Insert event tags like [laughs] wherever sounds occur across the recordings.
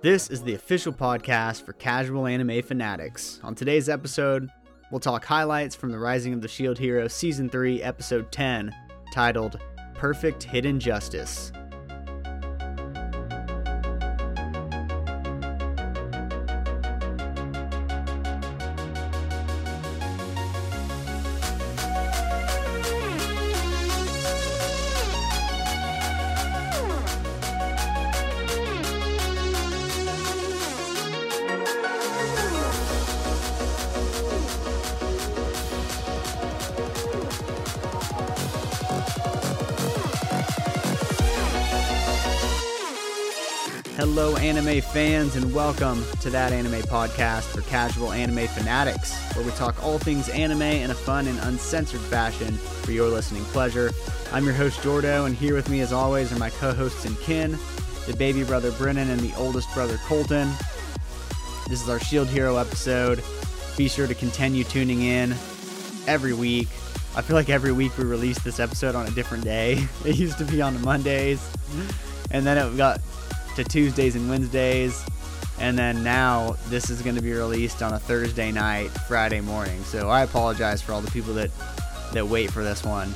This is the official podcast for casual anime fanatics. On today's episode, we'll talk highlights from the Rising of the Shield Hero Season 3, Episode 10, titled Perfect Hidden Justice. Fans, and welcome to that anime podcast for casual anime fanatics, where we talk all things anime in a fun and uncensored fashion for your listening pleasure. I'm your host, Jordo, and here with me, as always, are my co hosts and kin, the baby brother Brennan and the oldest brother Colton. This is our Shield Hero episode. Be sure to continue tuning in every week. I feel like every week we release this episode on a different day. [laughs] It used to be on Mondays, and then it got to Tuesdays and Wednesdays. And then now this is going to be released on a Thursday night, Friday morning. So I apologize for all the people that that wait for this one.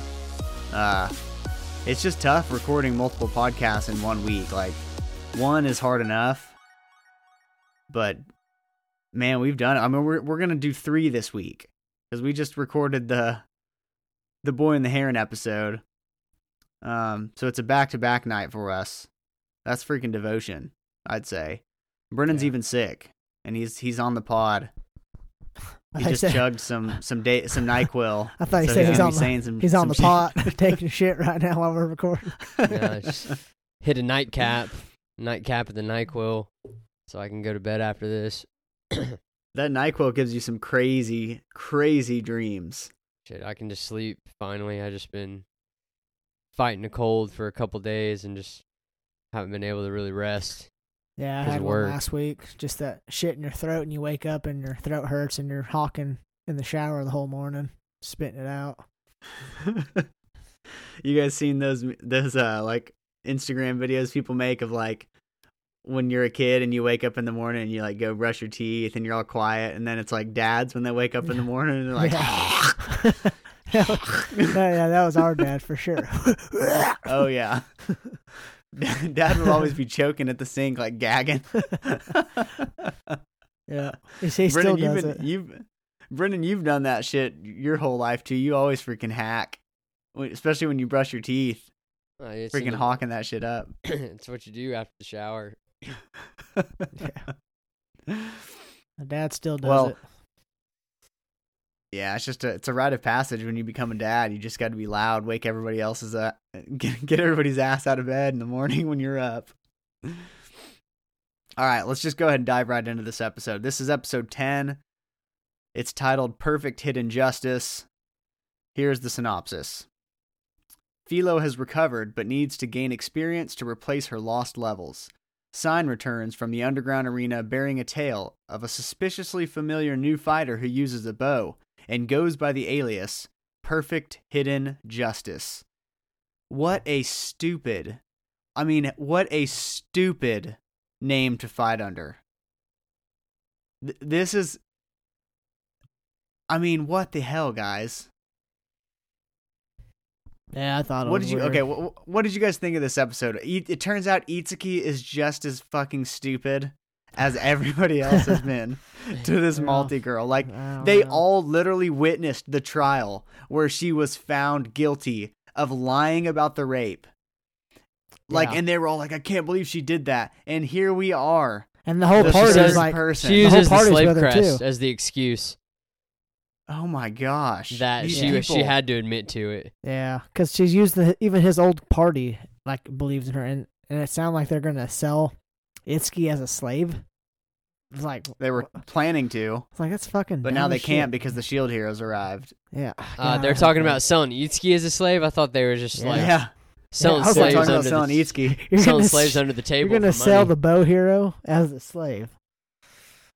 Uh, it's just tough recording multiple podcasts in one week. Like one is hard enough, but man, we've done it. I mean, we're we're gonna do three this week because we just recorded the the boy and the heron episode. Um, so it's a back to back night for us. That's freaking devotion, I'd say. Brennan's Yeah. even sick, and he's he's on the pod. [laughs] He just said- chugged some some day some Nyquil. [laughs] I thought he so said he's gonna on the some. he's on the shit. pot [laughs] taking shit right now while we're recording. Yeah, just hit a nightcap, nightcap at the Nyquil, so I can go to bed after this. [clears throat] That Nyquil gives you some crazy crazy dreams. Shit, I can just sleep. Finally, I just been fighting a cold for a couple days and just haven't been able to really rest. Yeah, I had it one last week. Just that shit in your throat, and you wake up and your throat hurts, and you're hawking in the shower the whole morning, spitting it out. [laughs] you guys seen those those uh like Instagram videos people make of like when you're a kid and you wake up in the morning and you like go brush your teeth and you're all quiet and then it's like dads when they wake up in the [laughs] morning and they're like [laughs] yeah, yeah, that was our dad for sure. oh yeah [laughs] dad will always be choking at the sink like gagging [laughs] yeah, he he still Brennan, you've does been, it. you've Brennan, you've done that shit your whole life too. You always freaking hack, especially when you brush your teeth. Uh, it's in Freaking the- hawking that shit up. [clears throat] it's what you do after the shower. [laughs] My dad still does Well, it. Yeah, it's just a it's a rite of passage when you become a dad. You just got to be loud, wake everybody else's uh, [laughs] get get everybody's ass out of bed in the morning [laughs] when you're up. All right, let's just go ahead and dive right into this episode. This is episode 10. It's titled Perfect Hidden Justice. Here's the synopsis. Filo has recovered but needs to gain experience to replace her lost levels. S'yne returns from the underground arena bearing a tale of a suspiciously familiar new fighter who uses a bow and goes by the alias Perfect Hidden Justice. What a stupid, I mean, what a stupid name to fight under. Th- this is, I mean, what the hell, guys? Yeah, I thought. What was did you? weird. Okay, what, what did you guys think of this episode? It, it turns out Itsuki is just as fucking stupid as everybody else has been [laughs] to this Yeah. multi girl. Like they know. all literally witnessed the trial where she was found guilty of lying about the rape. Like, Yeah. and they were all like, "I can't believe she did that," and here we are. and the whole the party is like person. She The whole uses the party's slave crest too. as the excuse Oh my gosh! that These she was she had to admit to it. Yeah, because she's used the even his old party like believes in her, and and it sounds like they're gonna sell Itsuki as a slave. It's like They were planning to, it's like that's fucking. but dumb now they as can't because the Shield Heroes arrived. Yeah, Uh, they're I talking about selling Itsuki as a slave. I thought they were just Yeah. like yeah, selling I was slaves talking about under selling the, [laughs] Itsuki. You're selling gonna slaves s- under the table. You're gonna for sell money. the bow hero as a slave.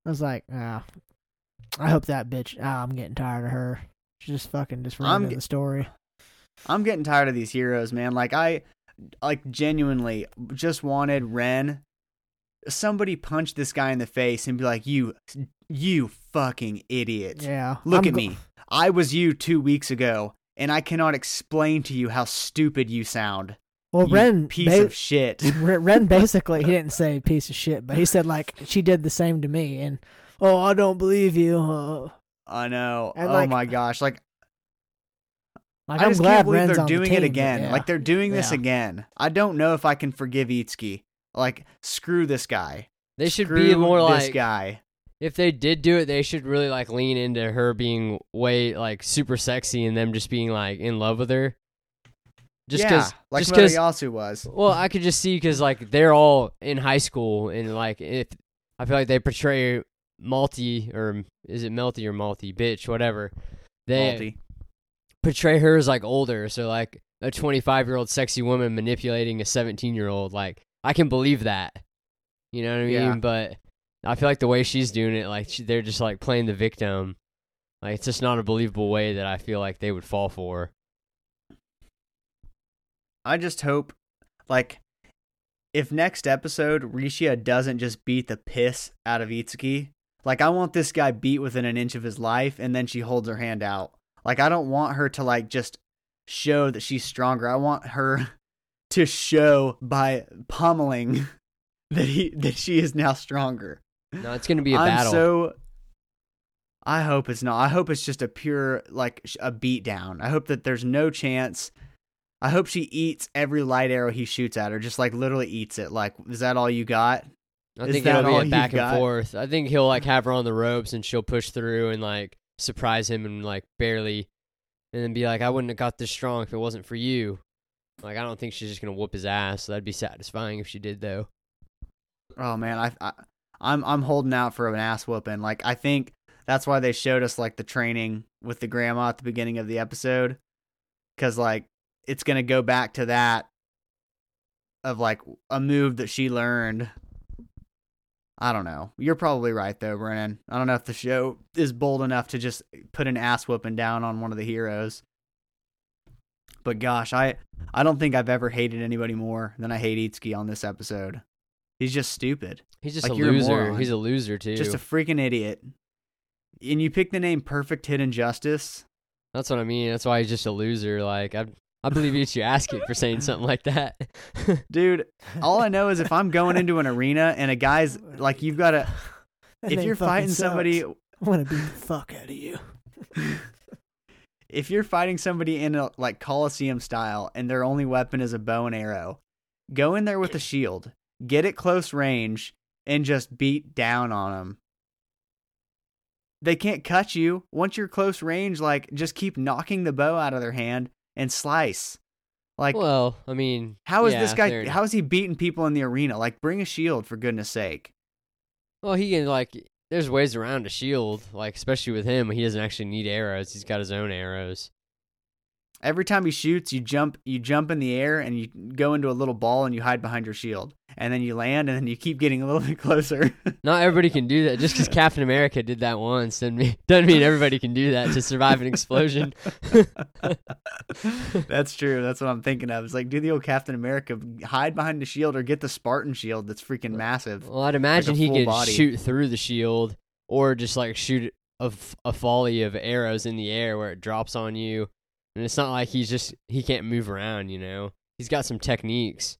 I was like, ah, I hope that bitch. Ah, I'm getting tired of her. She's just fucking just I'm ruining ge- the story. I'm getting tired of these heroes, man. Like I, like genuinely, just wanted Ren somebody punch this guy in the face and be like, "You, you fucking idiot! Yeah. Look I'm at go- me. I was you two weeks ago, and I cannot explain to you how stupid you sound. Well, you Ren, piece ba- of shit." [laughs] Ren [laughs] basically he didn't say piece of shit, but he said like she did the same to me, and oh, I don't believe you. Uh, I know. And, oh like, my gosh! Like like I I'm just glad can't believe Ren's they're on the doing team, it again. yeah. Like they're doing this Yeah. again. I don't know if I can forgive Itsuki. Like screw this guy. They should Screw be more this like guy. if they did do it, they should really like lean into her being way like super sexy and them just being like in love with her. Just yeah, because, like just. Motoyasu was. Well, I could just see because like they're all in high school and like if I feel like they portray Malty or is it Melty or Malty bitch whatever they Faulty. portray her as like older, so like a 25 year old sexy woman manipulating a 17 year old. Like I can believe that, you know what I mean? Yeah. But I feel like the way she's doing it, like she, they're just like playing the victim. Like it's just not a believable way that I feel like they would fall for. I just hope, like, if next episode Rishia doesn't just beat the piss out of Itsuki, like I want this guy beat within an inch of his life, and then she holds her hand out. Like I don't want her to like just show that she's stronger. I want her to show by pummeling [laughs] that he that she is now stronger. No, it's gonna be a I'm battle. so. I hope it's not. I hope it's just a pure like a beat down. I hope that there's no chance. I hope she eats every light arrow he shoots at her, just like literally eats it. Like, is that all you got? I Is think it'll be a back and got? forth. I think he'll like have her on the ropes and she'll push through and like surprise him and like barely, and then be like, "I wouldn't have got this strong if it wasn't for you." Like I don't think she's just gonna whoop his ass. That'd be satisfying if she did though. Oh man, I, I I'm I'm holding out for an ass whooping. Like I think that's why they showed us like the training with the grandma at the beginning of the episode, because like it's gonna go back to that of like a move that she learned. I don't know. You're probably right though, Brennan. I don't know if the show is bold enough to just put an ass whooping down on one of the heroes. But gosh, I I don't think I've ever hated anybody more than I hate Itsuki on this episode. He's just stupid. He's just Like, a you're a loser. He's a loser too. Just a freaking idiot. And you pick the name Perfect Hidden Justice. That's what I mean. That's why he's just a loser. Like I, I believe it's you asking for saying something like that. [laughs] Dude, all I know is if I'm going into an arena and a guy's like you've got [laughs] to if you're fighting sucks. [laughs] somebody I want to beat the fuck out of you. If you're fighting somebody in a like Coliseum style and their only weapon is a bow and arrow, go in there with a shield, get it close range, and just beat down on them. They can't cut you. Once you're close range, like just keep knocking the bow out of their hand and slice. Like well, I mean, how is yeah, this guy they're- how is he beating people in the arena? Like bring a shield for goodness sake. Well, he can like. There's ways around a shield, like especially with him. He doesn't actually need arrows. He's got his own arrows. Every time he shoots, you jump you jump in the air and you go into a little ball and you hide behind your shield. And then you land and then you keep getting a little [laughs] bit closer. Not everybody can do that. Just because [laughs] Captain America did that once doesn't mean, doesn't mean everybody can do that to survive an explosion. [laughs] that's true. That's what I'm thinking of. It's like do the old Captain America hide behind the shield or get the Spartan shield that's freaking massive. Well, I'd imagine he full could body. shoot through the shield, or just like shoot a volley of arrows in the air where it drops on you. And it's not like he's just he can't move around. You know, he's got some techniques.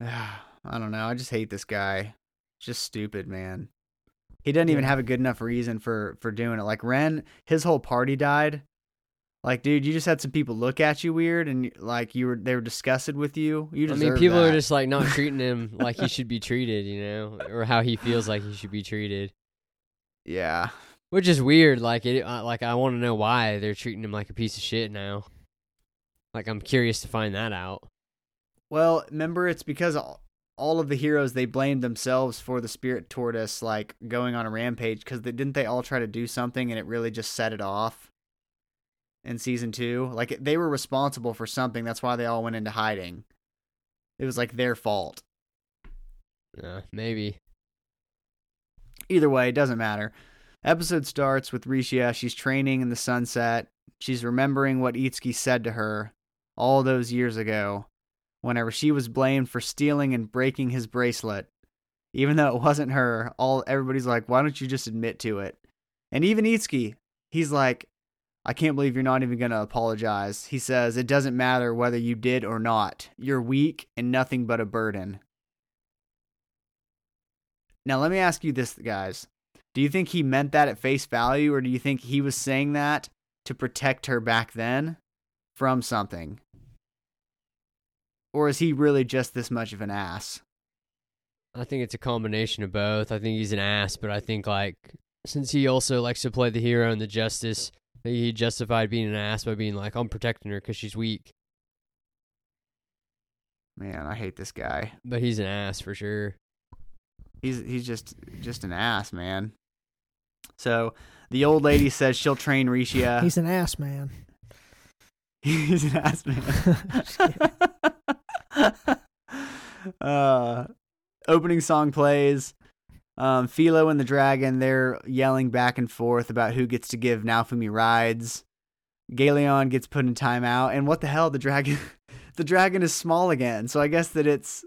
[sighs] I don't know. I just hate this guy. Just stupid, man. He doesn't even have a good enough reason for for doing it. Like Ren, his whole party died. Like, dude, you just had some people look at you weird, and like you were they were disgusted with you. You I mean, people that. are just like not treating him [laughs] like he should be treated. You know, or how he feels like he should be treated. yeah. Which is weird. Like it. Uh, like I want to know why they're treating him like a piece of shit now. Like I'm curious to find that out. Well, remember, it's because all, all of the heroes they blamed themselves for the spirit tortoise like going on a rampage because they, didn't they all try to do something and it really just set it off in season two. Like they were responsible for something. That's why they all went into hiding. It was like their fault. Uh, maybe. Either way, it doesn't matter. Episode starts with Rishia. She's training in the sunset. She's remembering what Itsuki said to her all those years ago, whenever she was blamed for stealing and breaking his bracelet even though it wasn't her. All everybody's like, "Why don't you just admit to it?" And even Itsuki, he's like, "I can't believe you're not even gonna apologize." He says, "It doesn't matter whether you did or not. You're weak and nothing but a burden." Now, let me ask you this, guys. Do you think he meant that at face value, or do you think he was saying that to protect her back then from something? Or is he really just this much of an ass? I think it's a combination of both. I think he's an ass, but I think like since he also likes to play the hero and the justice, he justified being an ass by being like, "I'm protecting her because she's weak." Man, I hate this guy. But he's an ass for sure. He's he's just just an ass, man. So the old lady says she'll train Rishia. [laughs] He's an ass man. [laughs] he's an ass man. [laughs] uh, opening song plays. Um, Filo and the dragon, they're yelling back and forth about who gets to give Naofumi rides. Gaelion gets put in timeout, and what the hell? The dragon, the dragon is small again. So I guess that it's,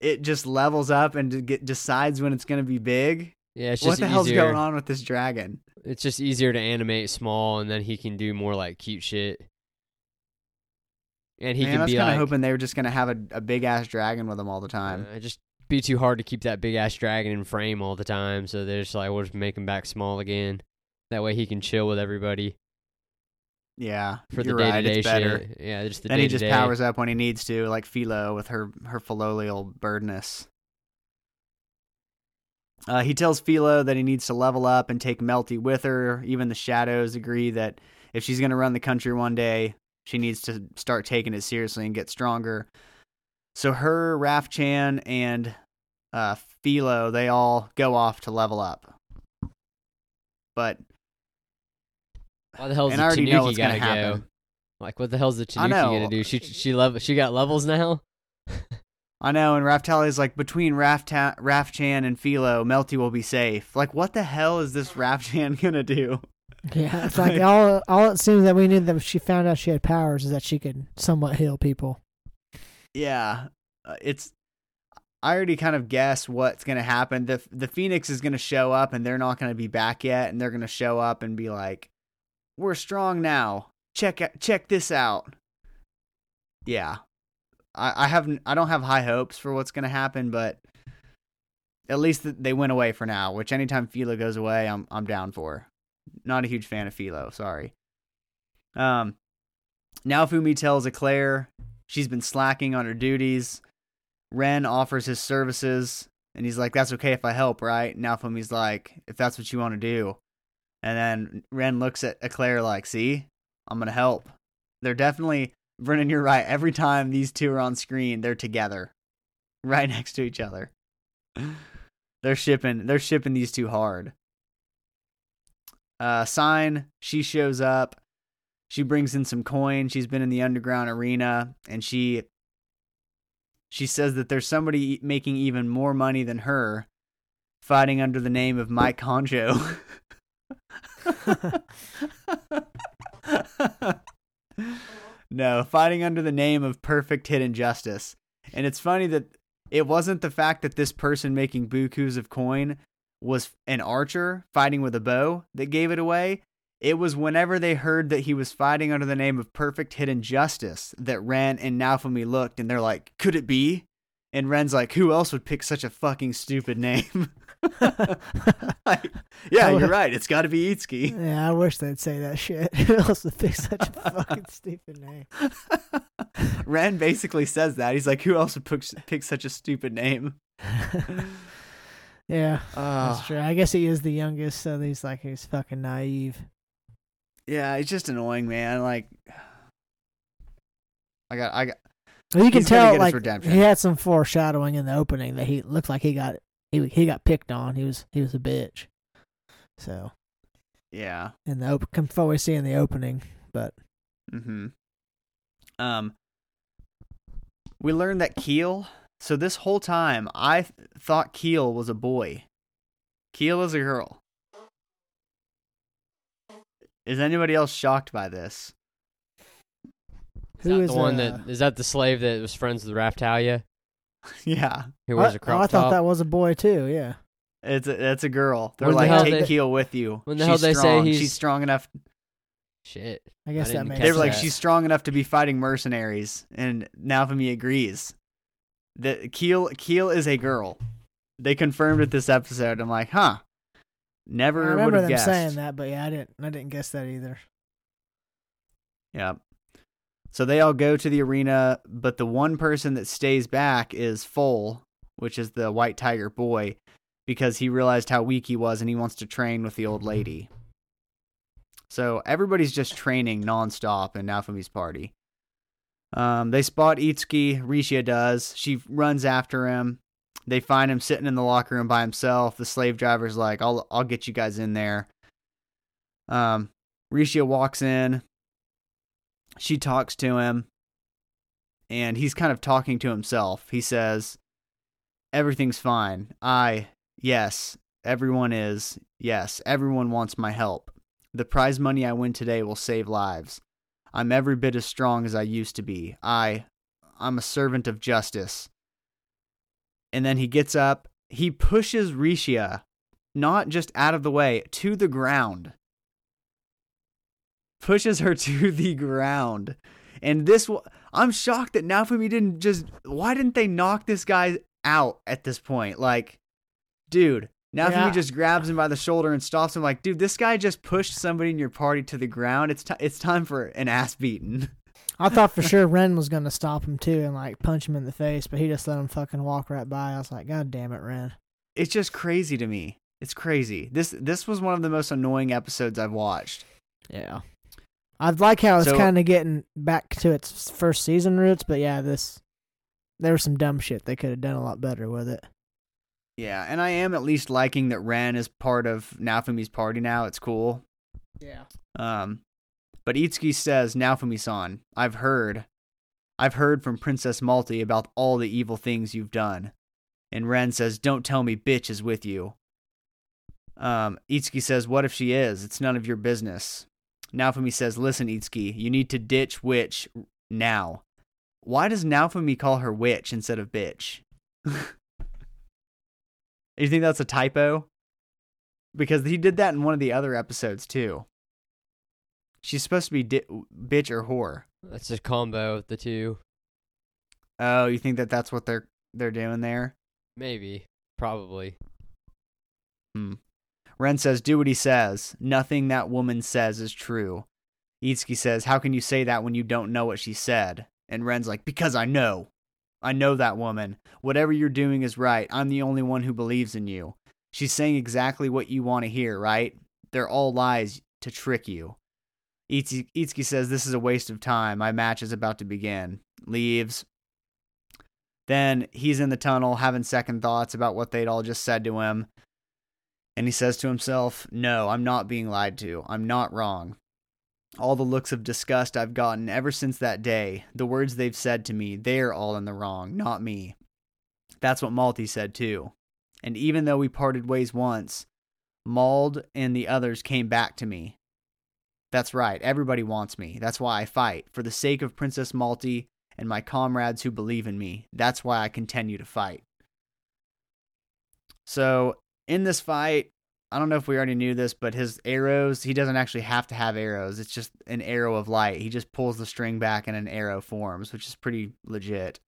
it just levels up and get, decides when it's gonna be big. Yeah, it's just What the hell's easier. going on with this dragon? It's just easier to animate small, and then he can do more like cute shit. And he Man, I was kind of like, hoping they were just gonna have a, a big ass dragon with them all the time. uh, just be too hard to keep that big ass dragon in frame all the time. So they're just like, we'll just make him back small again. That way he can chill with everybody yeah, for the day to day It's better. shit. Yeah, just the then he just powers up when he needs to, like Filo with her her filolial birdness. Uh, he tells Filo that he needs to level up and take Melty with her. Even the shadows agree that if she's going to run the country one day, she needs to start taking it seriously and get stronger. So her, Raph-chan, and uh, Filo, they all go off to level up. But Why the hell's and the I already know what's to go? happen. Like, what the hell's the Tanuki gonna do? She she level she got levels now. [laughs] I know, and Raphtalia's like between Rafta- Raph-chan and Filo, Melty will be safe. Like, what the hell is this Raph-chan [laughs] gonna do? Yeah, it's [laughs] like all all it seems that we knew that she found out she had powers is that she could somewhat heal people. Yeah, uh, it's. I already kind of guess what's gonna happen. the The Phoenix is gonna show up, and they're not gonna be back yet, and they're gonna show up and be like, "We're strong now. Check out, check this out." Yeah, I, I haven't. I don't have high hopes for what's gonna happen, but at least they went away for now. Which anytime Filo goes away, I'm I'm down for. Not a huge fan of Filo. Sorry. Um, Naofumi tells Eclair she's been slacking on her duties. Ren offers his services, and he's like, "That's okay if I help, right?" Naofumi's like, "If that's what you want to do," and then Ren looks at Eclair like, "See, I'm gonna help." They're definitely Brennan. You're right. Every time these two are on screen, they're together, right next to each other. They're shipping. They're shipping these two hard. Uh, S'yne. She shows up. She brings in some coin. She's been in the underground arena, and she she says that there's somebody e- making even more money than her, fighting under the name of Mike Honjo. [laughs] [laughs] [laughs] no, fighting under the name of Perfect Hidden Justice. And it's funny that it wasn't the fact that this person making bukus of coin was an archer fighting with a bow that gave it away. It was whenever they heard that he was fighting under the name of Perfect Hidden Justice that Ren and Naofumi looked and they're like, could it be? And Ren's like, who else would pick such a fucking stupid name? [laughs] like, yeah, you're right. It's got to be Itsuki. Yeah, I wish they'd say that shit. Who else would pick such a fucking stupid name? [laughs] Ren basically says that. He's like, who else would pick, pick such a stupid name? [laughs] yeah, Uh, that's true. I guess he is the youngest, so he's like he's fucking naive. yeah, it's just annoying, man. Like, [sighs] I got, I got, Well, you can tell like he had some foreshadowing in the opening that he looked like he got he he got picked on. He was he was a bitch. So yeah. in the open, before we see in the opening, but Mm-hmm. Um, we learned that Keel. So this whole time, I th- thought Keel was a boy. Keel is a girl. Is anybody else shocked by this? Is Who that is, the one uh, that is that the slave that was friends with Raphtalia? [laughs] yeah, Who wears I, a crop oh, I thought top. that was a boy too. Yeah. it's a it's a girl. They're When the like, hell take they- Keel with you. when the she's hell they say strong. he's- she's strong enough. Shit. I guess that makes They catch were like, that. she's strong enough to be fighting mercenaries, and Naofumi agrees. That Keel Keel is a girl. They confirmed it this episode. I'm like, huh. Never I would remember have them guessed. saying that, but yeah, I didn't. I didn't guess that either. Yeah. So they all go to the arena, but the one person that stays back is Fohl, which is the White Tiger boy, because he realized how weak he was and he wants to train with the old lady. So everybody's just training nonstop in Naofumi's party. Um, they spot Itsuki, Rishia does. She runs after him. They find him sitting in the locker room by himself. The slave driver's like, I'll I'll get you guys in there. Um, Rishia walks in, she talks to him and he's kind of talking to himself. He says, Everything's fine. I, yes, everyone is. Yes, everyone wants my help. The prize money I win today will save lives. I'm every bit as strong as I used to be. I, I'm a servant of justice. And then he gets up. He pushes Rishia, not just out of the way, to the ground pushes her [laughs] to the ground. And this, I'm shocked that Naofumi didn't just. Why didn't they knock this guy out at this point? Like, dude, Naofumi Yeah. just grabs him by the shoulder and stops him. Like, dude, this guy just pushed somebody in your party to the ground. It's ti it's time for an ass beating. I thought for [laughs] sure Ren was gonna stop him too and like punch him in the face, but he just let him fucking walk right by. I was like, God damn it, Ren. It's just crazy to me. It's crazy. This this was one of the most annoying episodes I've watched. Yeah. I like how it's So- kind of getting back to its first season roots, but yeah, this there was some dumb shit they could have done a lot better with it. Yeah, and I am at least liking that Ren is part of Naofumi's party now. It's cool. Yeah. Um, but Itsuki says, Naofumi-san, I've heard, I've heard from Princess Malty about all the evil things you've done. And Ren says, don't tell me bitch is with you. Um, Itsuki says, what if she is? It's none of your business. Naofumi says, listen, Itsuki, you need to ditch witch now. Why does Naofumi call her witch instead of bitch? [laughs] you think that's a typo? Because he did that in one of the other episodes too. She's supposed to be di- bitch or whore. That's a combo of the two. Oh, you think that that's what they're they're doing there? Maybe. Probably. Hmm. Ren says, "Do what he says. Nothing that woman says is true." Itsuki says, "How can you say that when you don't know what she said?" And Ren's like, "Because I know. I know that woman. Whatever you're doing is right. I'm the only one who believes in you. She's saying exactly what you want to hear, right? They're all lies to trick you." Itsuki, says, "This is a waste of time. My match is about to begin." Leaves. Then he's in the tunnel having second thoughts about what they'd all just said to him. And he says to himself, No, I'm not being lied to. I'm not wrong. All the looks of disgust I've gotten ever since that day, the words they've said to me, they're all in the wrong, not me. That's what Malty said too. And even though we parted ways once, Mald and the others came back to me. That's right, everybody wants me. That's why I fight, for the sake of Princess Malty and my comrades who believe in me. That's why I continue to fight. So, in this fight, I don't know if we already knew this, but his arrows, he doesn't actually have to have arrows. It's just an arrow of light. He just pulls the string back and an arrow forms, which is pretty legit.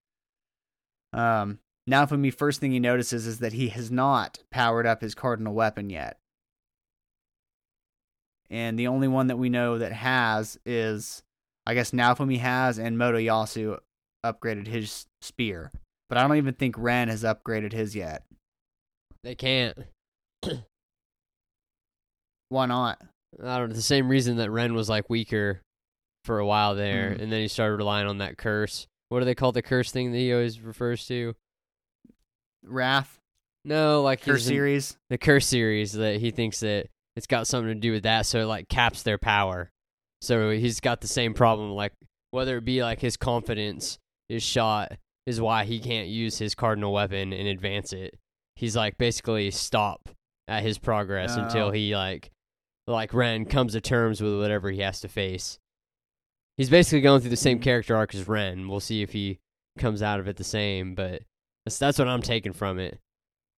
Um, Naofumi, first thing he notices is that he has not powered up his cardinal weapon yet. And the only one that we know that has is, I guess, Naofumi has, and Motoyasu upgraded his spear. But I don't even think Ren has upgraded his yet. They can't. [clears throat] Why not? I don't know. The same reason that Ren was like weaker for a while there, Mm. and then he started relying on that curse. What do they call the curse thing that he always refers to? Wrath, No, like in- series. the curse series that he thinks that it's got something to do with that, so it like caps their power. So he's got the same problem, like whether it be like his confidence is shot is why he can't use his cardinal weapon and advance it. He's like basically stop at his progress Oh. until he like like Ren comes to terms with whatever he has to face. He's basically going through the same character arc as Ren. We'll see if he comes out of it the same, but That's that's what I'm taking from it.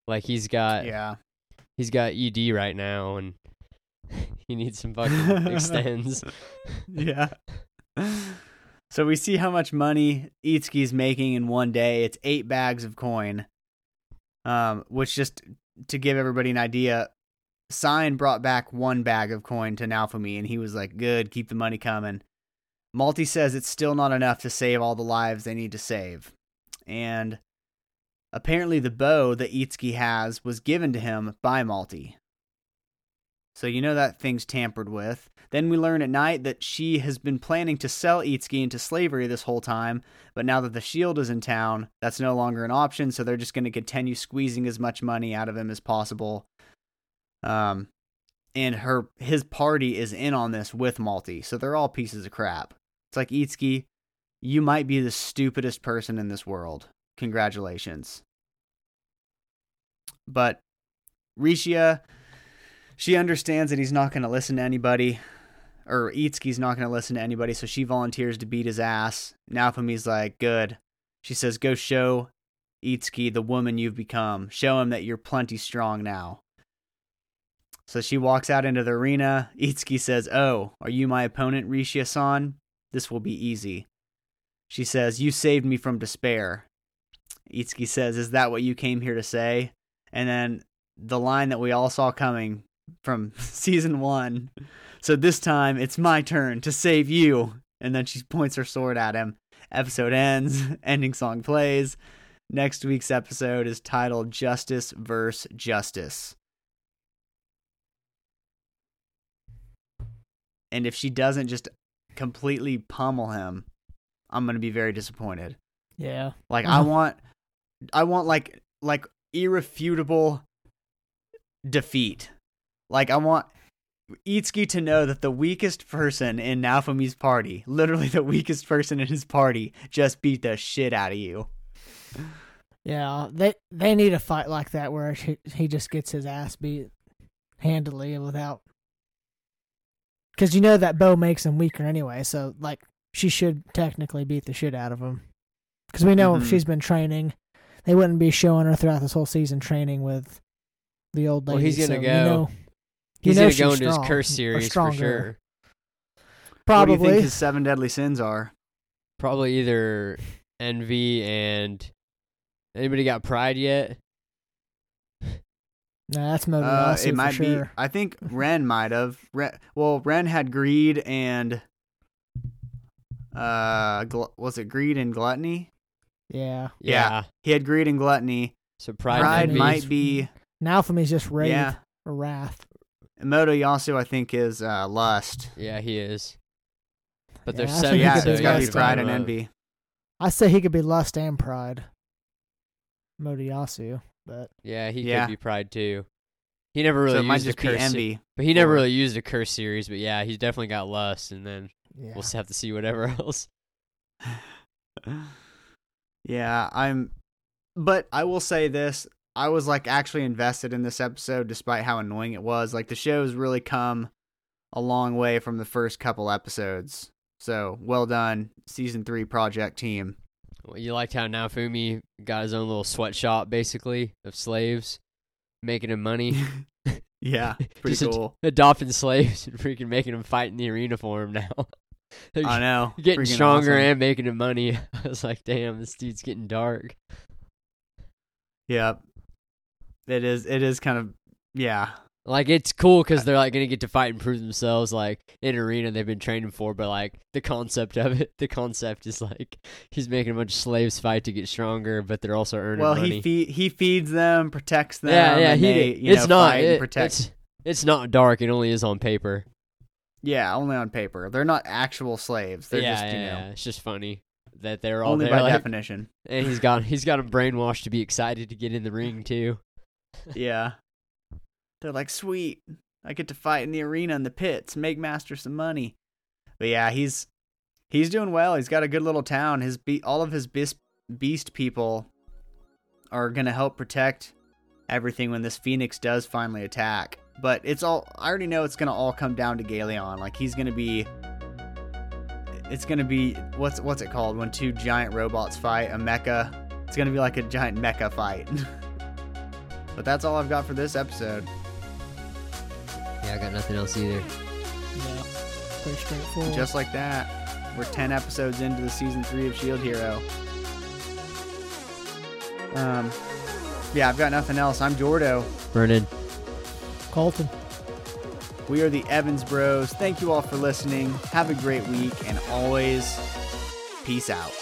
Like he's got Yeah. he's got ED right now and [laughs] he needs some fucking Extenze. [laughs] yeah. So we see how much money Itsuki's making in one day. It's eight bags of coin. Um, which just to give everybody an idea, S'yne brought back one bag of coin to Naofumi, and he was like, "Good, keep the money coming." Malty says it's still not enough to save all the lives they need to save, and apparently the bow that Itsuki has was given to him by Malty. So you know that thing's tampered with. Then we learn at night that she has been planning to sell Itsuki into slavery this whole time, but now that the shield is in town, that's no longer an option, so they're just going to continue squeezing as much money out of him as possible. Um and her his party is in on this with Malty, so they're all pieces of crap. It's like Itsuki, you might be the stupidest person in this world. Congratulations. But Rishia she understands that he's not going to listen to anybody, or Itsuki's not going to listen to anybody, so she volunteers to beat his ass. Naofumi's like, good. She says, go show Itsuki the woman you've become. Show him that you're plenty strong now. So she walks out into the arena. Itsuki says, oh, are you my opponent, Rishia-san? This will be easy. She says, you saved me from despair. Itsuki says, is that what you came here to say? And then the line that we all saw coming from [laughs] season one. So this time it's my turn to save you. And then she points her sword at him. Episode ends, [laughs] ending song plays. Next week's episode is titled Justice versus Justice. And if she doesn't just completely pummel him, I'm going to be very disappointed. Yeah. Like I [laughs] want I want like like irrefutable defeat. Like I want Itsuki to know that the weakest person in Naofumi's party, literally the weakest person in his party, just beat the shit out of you. Yeah, they they need a fight like that where he, he just gets his ass beat handily and without. Because you know that bow makes him weaker anyway, so like she should technically beat the shit out of him. Because we know Mhm. if she's been training, they wouldn't be showing her throughout this whole season training with the old lady. Well, he's gonna so go. You know, you He's know gonna go into his curse series for sure. Probably. What do you think his seven deadly sins are? Probably either envy and anybody got pride yet? Nah, that's Uh, Motoyasu it for might be. sure. I think Ren might have. Ren, well, Ren had greed and uh, gl- was it greed and gluttony? Yeah. Yeah. He had greed and gluttony. So pride, Pride, might be. Naofumi, just rage Yeah. or wrath. Motoyasu, I think, is uh, lust. Yeah, he is. But Yeah, there's I seven. think yeah, could be it's got to be pride and and envy. I say he could be lust and pride. Motoyasu, but Yeah, he Yeah. could be pride too. He never really so might used a just be curse, envy. but he never or- really used a curse series. But yeah, he's definitely got lust, and then yeah. we'll have to see whatever [laughs] else. [laughs] yeah, I'm. But I will say this: I was like actually invested in this episode, despite how annoying it was. Like the show's really come a long way from the first couple episodes. So well done, season three project team. Well, you liked how Naofumi got his own little sweatshop, basically of slaves, making him money, [laughs] yeah, [laughs] pretty Just cool. adopting slaves, and [laughs] freaking making them fight in the arena for him now. I know. getting Freaking stronger awesome. and making him money. I was like, damn, this dude's getting dark. Yep. It is. It is kind of. Yeah. Like it's cool because they're like gonna get to fight and prove themselves like in arena they've been training for, but like the concept of it, the concept is like he's making a bunch of slaves fight to get stronger, but they're also earning Well, money. he feed he feeds them, protects them. yeah, yeah, and he. they, you it's know, not. fight and It, it's it's not dark. It only is on paper. Yeah, only on paper. They're not actual slaves. They're yeah, just you yeah, know yeah. It's just funny that they're all only there. by like- definition. and he's got he's got him brainwashed to be excited to get in the ring too. Yeah. They're like, sweet. I get to fight in the arena in the pits, make master some money. But yeah, he's he's doing well. He's got a good little town. His be- all of his beast people are gonna help protect everything when this phoenix does finally attack. But it's all I already know it's gonna all come down to Gaelion. Like he's gonna be it's gonna be what's what's it called when two giant robots fight a mecha It's gonna be like a giant mecha fight. [laughs] but that's all I've got for this episode. Yeah, I got nothing else either. Yeah, pretty straightforward. Just like that, we're 10 episodes into the season three of Shield Hero. Um, yeah, I've got nothing else. I'm Jordo. Brennan. Colton. We are the Evans Bros. Thank you all for listening. Have a great week, and always peace out.